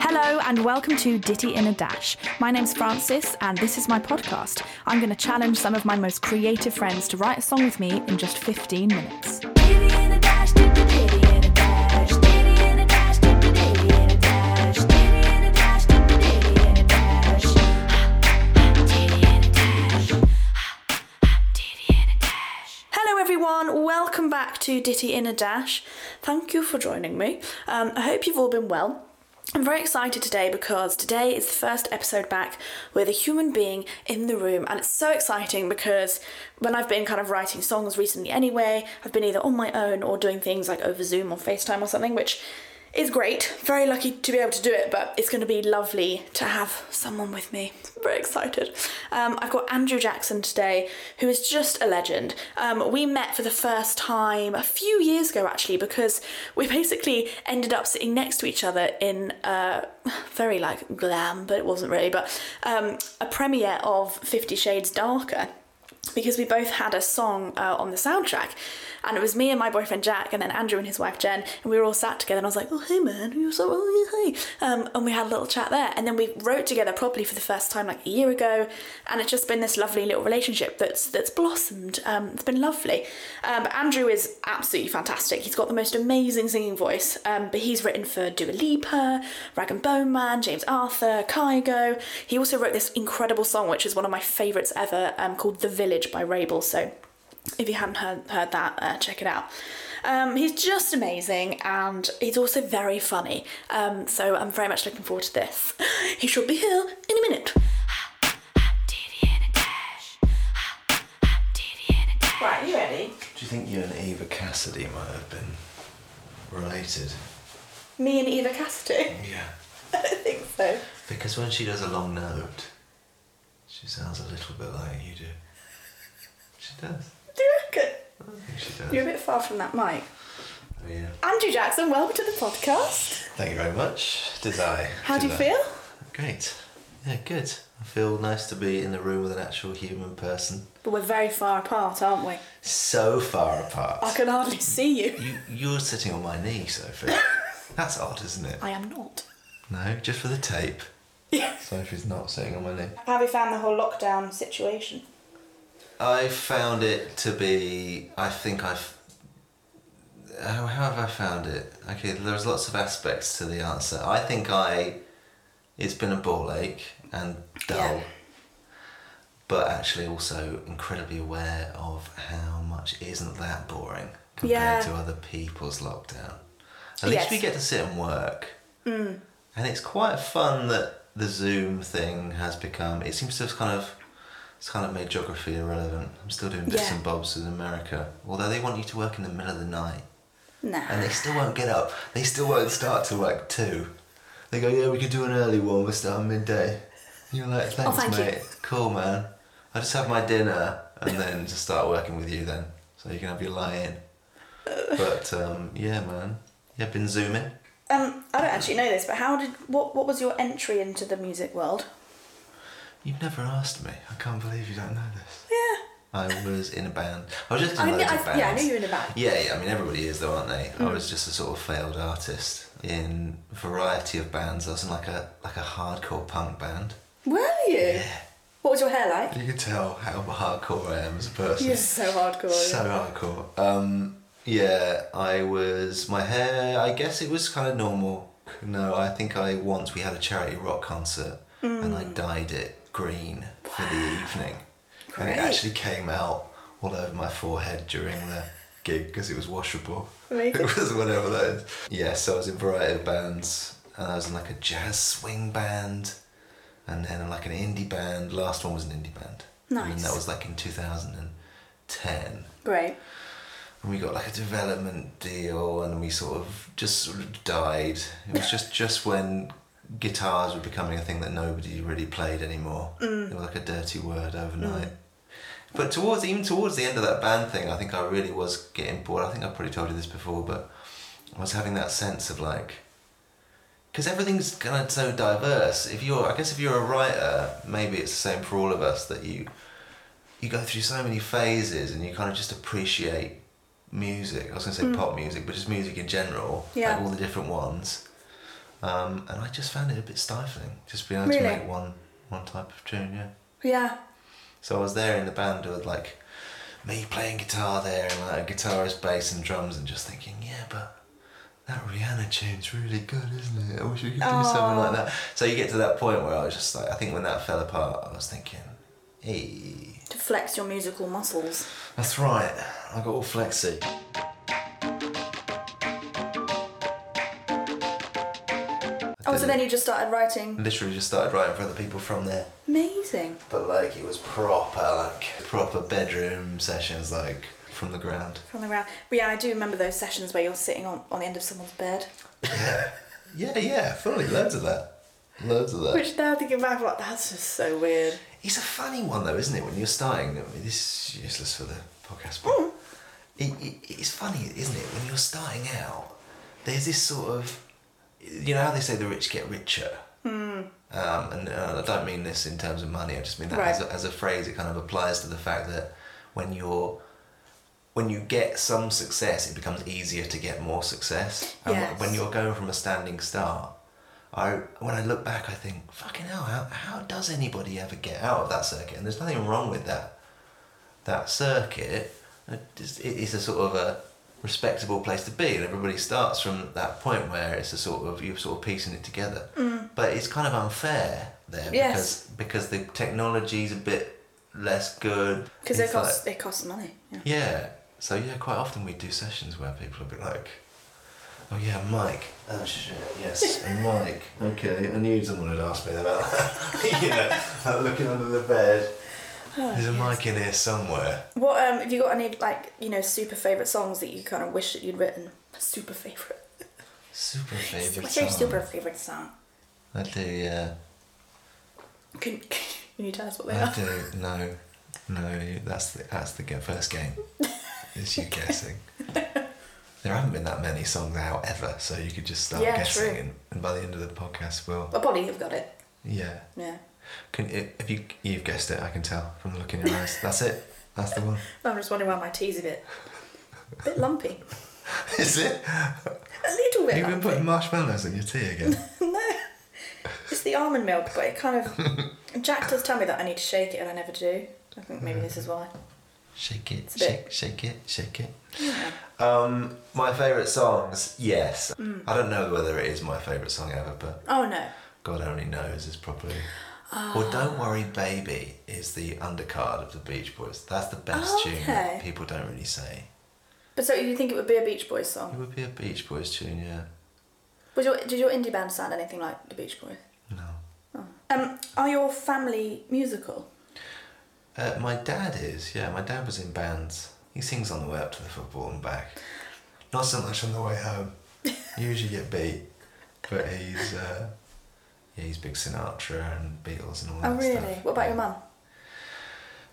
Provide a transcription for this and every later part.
Hello and welcome to Ditty in a Dash. My name's Frances and this is my podcast. I'm going to challenge some of my most creative friends to write a song with me in just 15 minutes. Hello everyone, welcome back to Ditty in a Dash. Thank you for joining me. Um, I hope you've all been well. I'm very excited today because today is the first episode back with a human being in the room, and it's so exciting because when I've been kind of writing songs recently anyway, I've been either on my own or doing things like over Zoom or FaceTime or something, which is great. Very lucky to be able to do it, but it's going to be lovely to have someone with me. I'm very excited. Um, I've got Andrew Jackson today, who is just a legend. Um, we met for the first time a few years ago, actually, because we basically ended up sitting next to each other in a very like glam, but it wasn't really, but um, a premiere of Fifty Shades Darker because we both had a song uh, on the soundtrack and it was me and my boyfriend Jack and then Andrew and his wife Jen and we were all sat together and I was like oh hey man you're so oh hey. Um, and we had a little chat there and then we wrote together properly for the first time like a year ago and it's just been this lovely little relationship that's that's blossomed um, it's been lovely. Um, but Andrew is absolutely fantastic. He's got the most amazing singing voice um, but he's written for Dua Lipa Rag and Bone Man James Arthur Kygo. He also wrote this incredible song which is one of my favourites ever um, called The Village by Wrabel. So if you haven't heard, heard that, uh, check it out. Um, he's just amazing and he's also very funny. Um, so I'm very much looking forward to this. He should be here in a minute. Right, you ready? Do you think you and Eva Cassidy might have been related? Me and Eva Cassidy? Yeah. I don't think so. Because when she does a long note, she sounds a little bit like you do. She does. Do you reckon? I think she does. You're a bit far from that mic. Oh, yeah. Andrew Jackson, welcome to the podcast. Thank you very much. Did I? How do you I? feel? Great. Yeah, good. I feel nice to be in the room with an actual human person. But we're very far apart, aren't we? So far apart. I can hardly see you. You, you're sitting on my knee, Sophie. That's odd, isn't it? I am not. No, just for the tape. Yeah. Sophie's not sitting on my knee. Have you found the whole lockdown situation? I found it to be. I think I've. How, how have I found it? Okay, there's lots of aspects to the answer. I think I. It's been a ball ache and dull. Yeah. But actually, also incredibly aware of how much isn't that boring compared Yeah. to other people's lockdown. At Yes. least we get to sit and work. Mm. And it's quite fun that the Zoom thing has become. It seems to have kind of. It's kind of made geography irrelevant. I'm still doing bits Yeah. and bobs in America. Although they want you to work in the middle of the night. Nah. And they still won't get up. They still won't start till like two. They go, yeah, we could do an early one. We're starting midday. And you're like, thanks, Oh, thank you. mate. Cool, man. I just have my dinner and then just start working with you then, so you can have your lie in. But um, yeah, man. Yeah, been zooming. Um, I don't actually know this, but how did what what was your entry into the music world? You've never asked me. I can't believe you don't know this. Yeah. I was in a band. I was just in I knew, loads I, bands. yeah, I knew you were in a band. Yeah, yeah, I mean everybody is though, aren't they? I was just a sort of failed artist in a variety of bands. I was in like a like a hardcore punk band. Were you? Yeah. What was your hair like? You can tell how hardcore I am as a person. You're so hardcore. So hardcore. Um, yeah, I was my hair. I guess it was kind of normal. No, I think I once we had a charity rock concert and I dyed it green for the evening, and it actually came out all over my forehead during the gig because it was washable. Amazing. It was whatever that is. Yeah, so I was in a variety of bands, and I was in like a jazz swing band, and then like an indie band. Last one was an indie band. Nice. And that was like in 2010. Great. And we got like a development deal, and we sort of just sort of died. It was just just when guitars were becoming a thing that nobody really played anymore. Mm. They were like a dirty word overnight. But towards even towards the end of that band thing, I think I really was getting bored. I think I've probably told you this before, but I was having that sense of like, because everything's kind of so diverse. If you're, I guess, if you're a writer, maybe it's the same for all of us that you you go through so many phases and you kind of just appreciate music. I was going to say pop music, but just music in general, Yeah. like all the different ones. Um, and I just found it a bit stifling, just being able Really? to make one one type of tune, yeah. Yeah. So I was there in the band with like me playing guitar there and like a guitarist, bass and drums and just thinking, yeah, but that Rihanna tune's really good, isn't it? I wish we could do something like that. So you get to that point where I was just like, I think when that fell apart, I was thinking, hey, To flex your musical muscles. that's right, I got all flexy. So then you just started writing. Literally just started writing for other people from there. Amazing. But like it was proper, like proper bedroom sessions, like from the ground. From the ground. But yeah, I do remember those sessions where you're sitting on, on the end of someone's bed. Yeah, yeah, yeah. Fully, loads of that, loads of that. Which now thinking back, like, that's just so weird. It's a funny one though, isn't it? When you're starting, I mean, this is useless for the podcast, but mm. it, it, it's funny, isn't it? When you're starting out, there's this sort of, you know how they say the rich get richer. Um, and uh, I don't mean this in terms of money. I just mean that as, a, as a phrase. It kind of applies to the fact that when you're when you get some success, it becomes easier to get more success. And Yes. when you're going from a standing start, I when I look back, I think, fucking hell, how, how does anybody ever get out of that circuit? And there's nothing wrong with that. That circuit, it is it is a sort of a respectable place to be, and everybody starts from that point where it's a sort of you're sort of piecing it together. Mm. But it's kind of unfair there Yes. because because the technology's a bit less good. Because it It's like- costs, it costs money. Yeah. yeah. So yeah, quite often we do sessions where people will be like, "Oh yeah, Mike. Oh shit, yes, and Mike. Okay, I knew someone had asked me about that. you know, like looking under the bed. There's a mic in here somewhere. What um have you got any like, you know, super favourite songs that you kind of wish that you'd written? Super favourite. Super favorite What's song. your super favourite song? I do. Yeah, Can, can you tell us what they I are? do. No, no. That's the that's the first game. It's you guessing. There haven't been that many songs out ever, so you could just start Yeah, guessing, and, and by the end of the podcast, we'll Well, probably you've got it. yeah. Yeah. Can if you you've guessed it, I can tell from the look in your eyes. That's it. That's the one. I'm just wondering why my tea's a bit, a bit lumpy. Is it? A little bit You've been lumpy. putting marshmallows in your tea again. no, it's the almond milk, but it kind of. Jack does tell me that I need to shake it, and I never do. I think maybe this is why. Shake it, It's a bit- shake, shake it, shake it. Yeah. Um, my favourite songs, yes. Mm. I don't know whether it is my favourite song ever, but Oh no. God only knows is probably. Or Don't Worry Baby is the undercard of the Beach Boys. That's the best tune Okay. that people don't really say. But so you think it would be a Beach Boys song? It would be a Beach Boys tune, yeah. Was your did your indie band sound anything like the Beach Boys? No. Um, are your family musical? Uh, my dad is, yeah. My dad was in bands. He sings on the way up to the football and back. Not so much on the way home. You usually get beat, but he's uh, yeah, he's big Sinatra and Beatles and all that stuff. Oh really? stuff. What about your mum?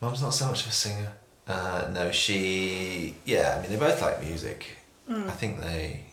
Mum's not so much of a singer. Uh, no, she yeah. I mean, they both like music. Mm. I think they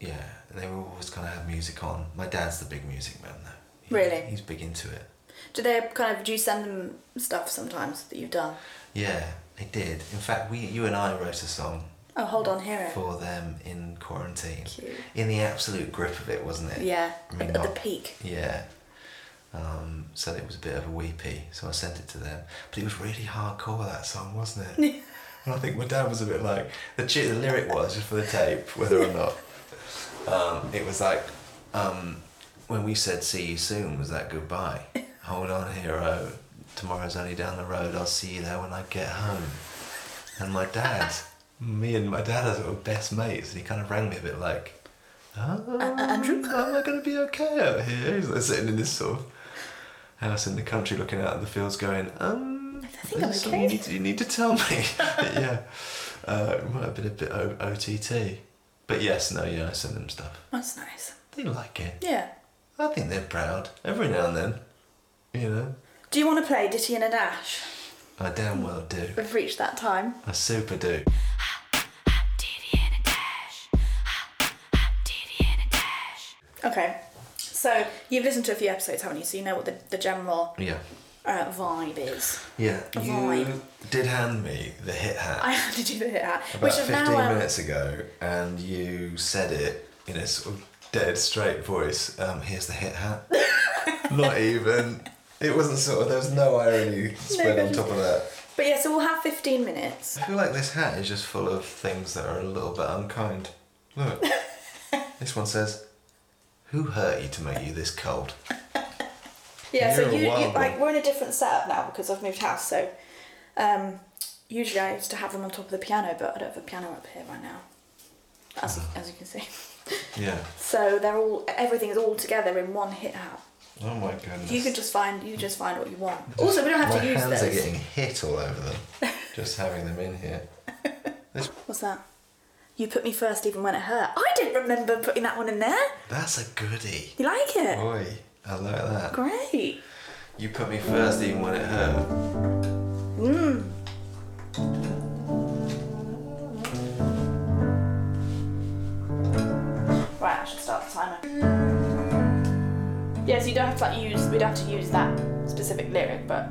yeah they will always kind of have music on. My dad's the big music man though. He- Really? He's big into it. Do they kind of do you send them stuff sometimes that you've done? Yeah, they did. In fact, we you and I wrote a song Oh, hold on, hear it. for them in quarantine. Cute. In the absolute grip of it, wasn't it? Yeah, I mean, at the peak. Yeah. Um, so it was a bit of a weepy, so I sent it to them. But it was really hardcore that song, wasn't it? and I think my dad was a bit like the chi- the lyric was just for the tape, whether or not. Um, it was like um, when we said "see you soon," was that goodbye? Hold on, hero. Tomorrow's only down the road. I'll see you there when I get home. And my dad, me and my dad are sort of best mates, and he kind of rang me a bit like, oh, Andrew? am I going to be okay out here? He's like sitting in this sort of house in the country looking out at the fields going, um, I think I'm okay. You need, to, you need to tell me. yeah. Uh, it might have been a bit o- OTT. But yes, no, yeah, I send them stuff. That's nice. They like it. Yeah. I think they're proud. Every now and then. You know. Do you want to play Ditty and a Dash? I damn well do. We've reached that time. I super do. Okay. So you've listened to a few episodes, haven't you? So you know what the, the general Yeah. uh, vibe is. Yeah. A You vibe. did hand me the hit hat. I had to do the hit hat, about which is 15 now um, minutes ago, and you said it in a sort of dead straight voice. Um, here's the hit hat. Not even. It wasn't sort of. There was no irony spread on top of that. But yeah, so we'll have 15 minutes. I feel like this hat is just full of things that are a little bit unkind. Look. this one says, "Who hurt you to make you this cold?" Yeah, so You're a you, you like we're in a different setup now because I've moved house. So um, usually I used to have them on top of the piano, but I don't have a piano up here right now, as Uh-huh. as you can see. Yeah. So they're all everything is all together in one hit hat. Oh my goodness. You can just find you just find what you want. Also, we don't have My to use hands those. are getting hit all over them. just having them in here. This, What's that? You put me first even when it hurt. I didn't remember putting that one in there. that's a goodie. You like it? Oi, I like that. Great. You put me first even when it hurt. Mmm. Right, I should start the timer. Yeah, so you don't have to like use. We'd have to use that specific lyric, but.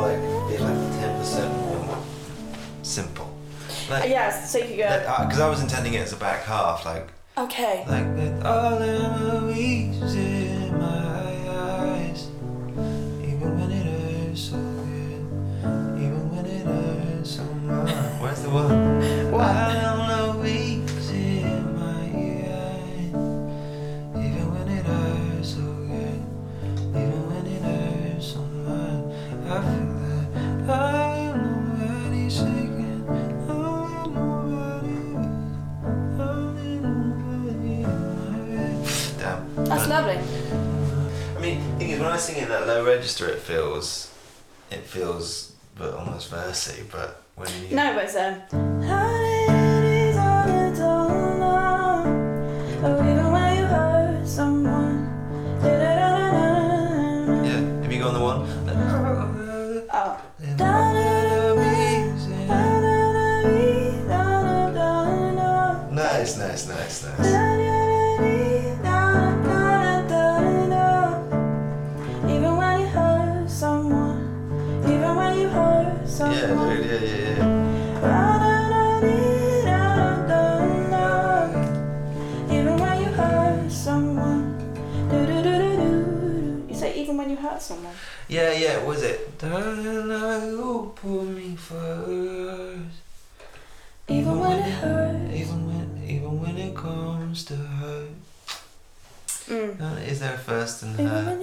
Like, Yes, so you could go. because uh, I was intending it as a back half, like Okay. like with all weeds in my eyes, even when it hurts so good, even when it hurts so much. Where's the one? Low register, it feels, it feels, but almost versy. But when you, No, but it's um. Yeah, was it? Darling, I will put me first. Even when it hurts. Even when, even when it comes to hurt. Mm. Is there a first and Even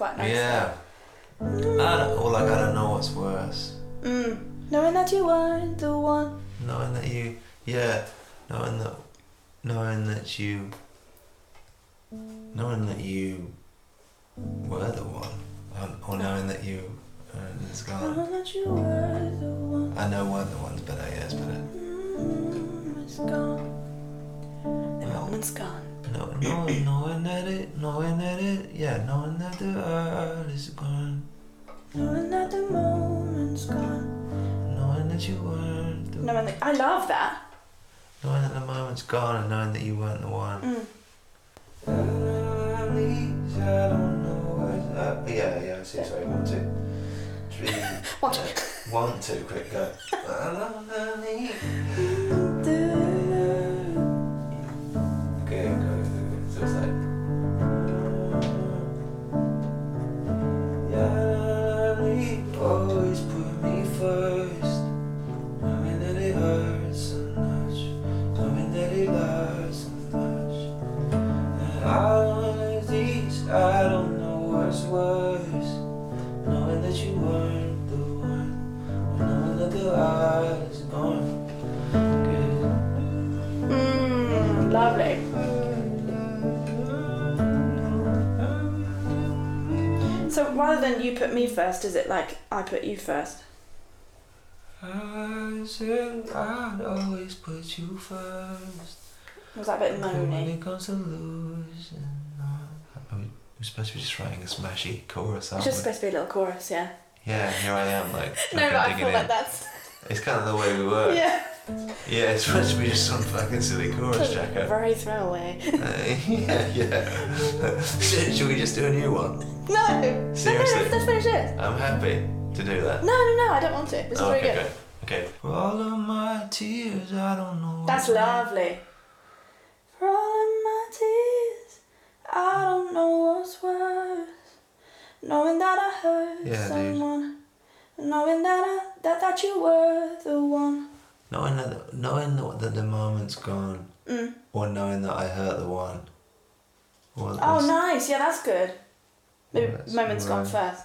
quite nice. Yeah. I don't, or like I don't know what's worse. Mm. Knowing that you weren't the one. Knowing that you, yeah, knowing that, knowing that you, knowing that you were the one, or knowing that you uh, is gone. Knowing that you were the one. I know weren't the one's better, yeah, it's better. Mm, it's gone. The moment's gone. No, knowing, knowing that it, knowing that it, yeah, knowing that the earth is gone, Knowing that the moment's gone. knowing that you weren't the, Knowing that I love that. knowing that the moment's gone, and knowing that you weren't the one. Mm. I don't know what's up. Yeah, yeah, I see. Sorry, one, two, three. One, two. uh, One, two, quick go. I don't know. Put me first, is it like I put you first? I said I'd always put you first. Was that a bit When moany? it comes to losing, Are we, we're supposed to be just writing a smashy chorus, It's aren't just we? supposed to be a little chorus, yeah. Yeah, here I am, like. No, fucking but I digging feel in. like that's It's kind of the way we work. yeah. Yeah, it's supposed to be just some fucking silly chorus, Jacko. Very throwaway. Uh, yeah, yeah. should, we just do a new one? No, no, no, Seriously? let's, finish it. I'm happy to do that. No, no, no, I don't want to. This is Oh, very okay, good. great. Okay. For all of my tears, I don't know. That's what's lovely. For all of my tears, I don't know what's worse. Knowing that I hurt Yeah, dude. someone. Knowing that I that that you were the one. Knowing that, knowing that the, moment's gone, Mm. or knowing that I hurt the one. Or Oh, nice. Yeah, that's good. The that's moment's gone first.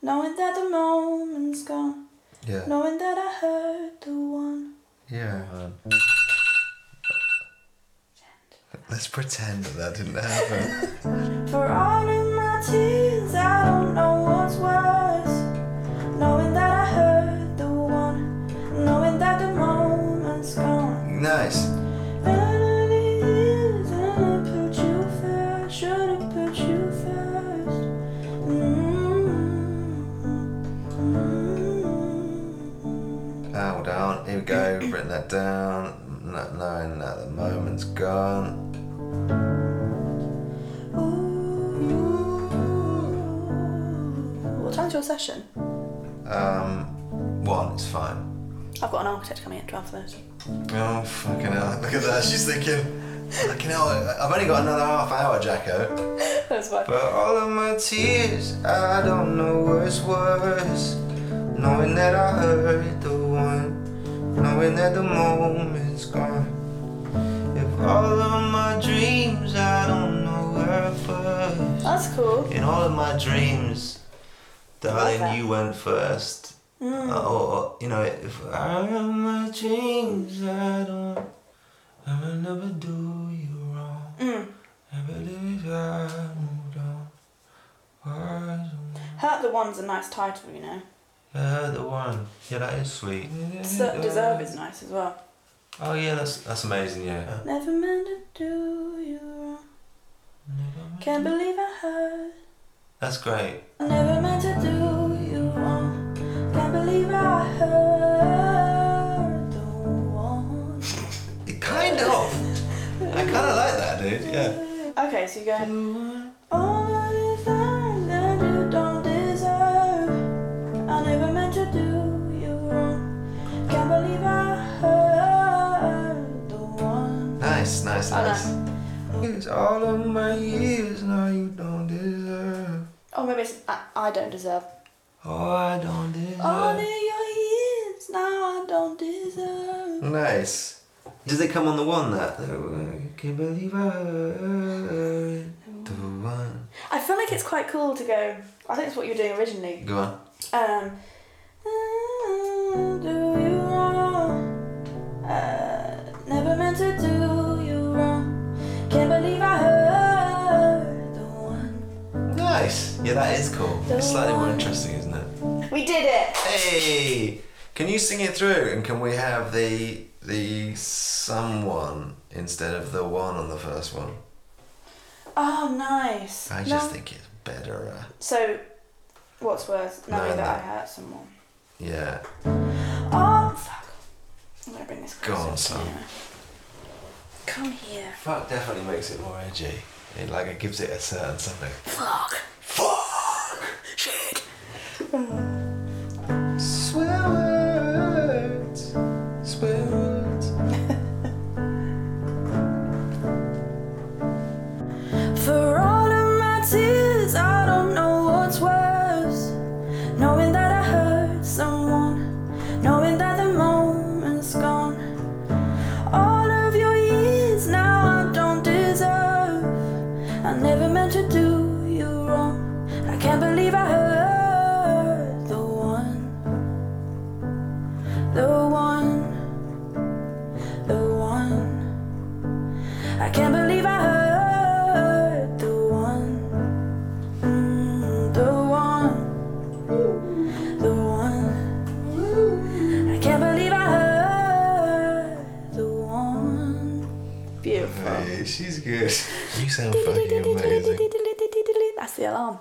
Knowing that the moment's gone. Yeah. Knowing that I hurt the one. Yeah. Let's pretend that that didn't happen. For all of my tears, I don't know. Knowing that I hurt the one, knowing that the moment's gone. nice. And it is, and I put you first, should have put you first. Mm-hmm. On. Here we go. Written that down. Not knowing that the moment's gone. Ooh. What time's your session? Um, one it's fine. I've got an architect coming at 12.30. Oh, fucking hell. Look at that. She's thinking, fucking hell, I've only got another half hour, Jacko. That's fine. For all of my tears, I don't know what's worse. Knowing that I hurt the one, knowing that the moment's gone. If all of my dreams, I don't know where first. That's cool. In all of my dreams, darling, you went first. Mm. Uh, or, or, you know, if I have my dreams, I don't, I will never do you wrong. Mm. I believe I moved on. Hurt the One's a nice title, you know. Yeah, the one. Yeah, that is sweet. Des- Deserve is nice as well. Oh yeah, that's That's amazing, yeah. Never meant to do you wrong. Can't believe I hurt. That's great. Never meant Kind of. I kind of like that, dude. Yeah. Okay, so you go. All of these things that you don't deserve. I never meant to do you wrong. Can't believe I hurt the one. Nice, nice, nice. It's all of my years now you don't deserve. Oh, maybe it's I, I don't deserve. Oh, I don't deserve. Your years now I don't deserve. Nice. Does it come on the one that? Can't believe I. The one. I feel like it's quite cool to go. I think it's what you were doing originally. Go on. Um, do you wrong? Uh, never meant to do you wrong. Can't believe I hurt the one. Nice. Yeah, that is cool. It's slightly more interesting, isn't it? We did it. Hey, can you sing it through? And can we have the the someone instead of the one on the first one? Oh, nice. I No- just think it's better. Uh, So, what's worse, knowing No, that no. I hurt someone? yeah. Oh, fuck. I'm gonna bring this Go on, son. anyway. Come here. Fuck definitely makes it more edgy. It like it gives it a certain something. Fuck. Fuck. Shit. Hey, she's good. You sound fucking amazing. That's the alarm.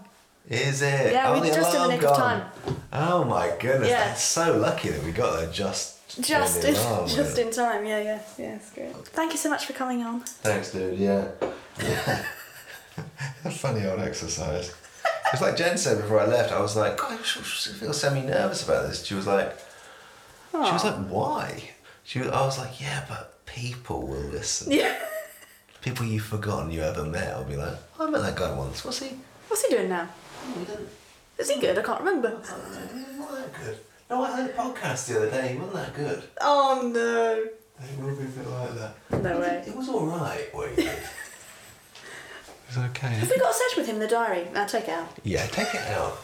Is it? Yeah, oh, we just in the alarm nick of time. Oh my goodness, Yeah. that's so lucky that we got there just Just in, the alarm just in time. Yeah, yeah, yeah. It's great. Thank you so much for coming on. Thanks, dude. Yeah. A funny old exercise. It's like Jen said before I left. I was like, God, I sh- sh- feel semi-nervous about this. She was like, she was like, why? She, was, I was like, yeah, but people will listen. Yeah. People you've forgotten you ever met will be like, oh, I met that guy once. What's he? What's he doing now? Oh, we didn't. Is he good? I can't remember. Oh, he wasn't that good. No, I heard a podcast the other day. He wasn't that good. Oh no. It would be a bit like that. No way. It was all right. What he did. it was okay. Have we got a session with him in the diary? I'll take it out. Yeah, take it out.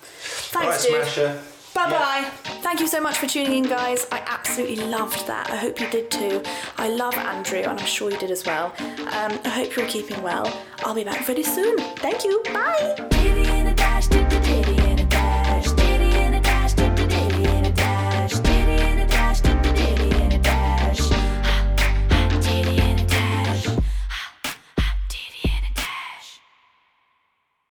Thanks, all dude. right, Smasher. Bye bye. Thank you so much for tuning in, guys. I absolutely loved that. I hope you did too. I love Andrew, and I'm sure you did as well. Um, I hope you're keeping well. I'll be back very soon. Thank you. Bye.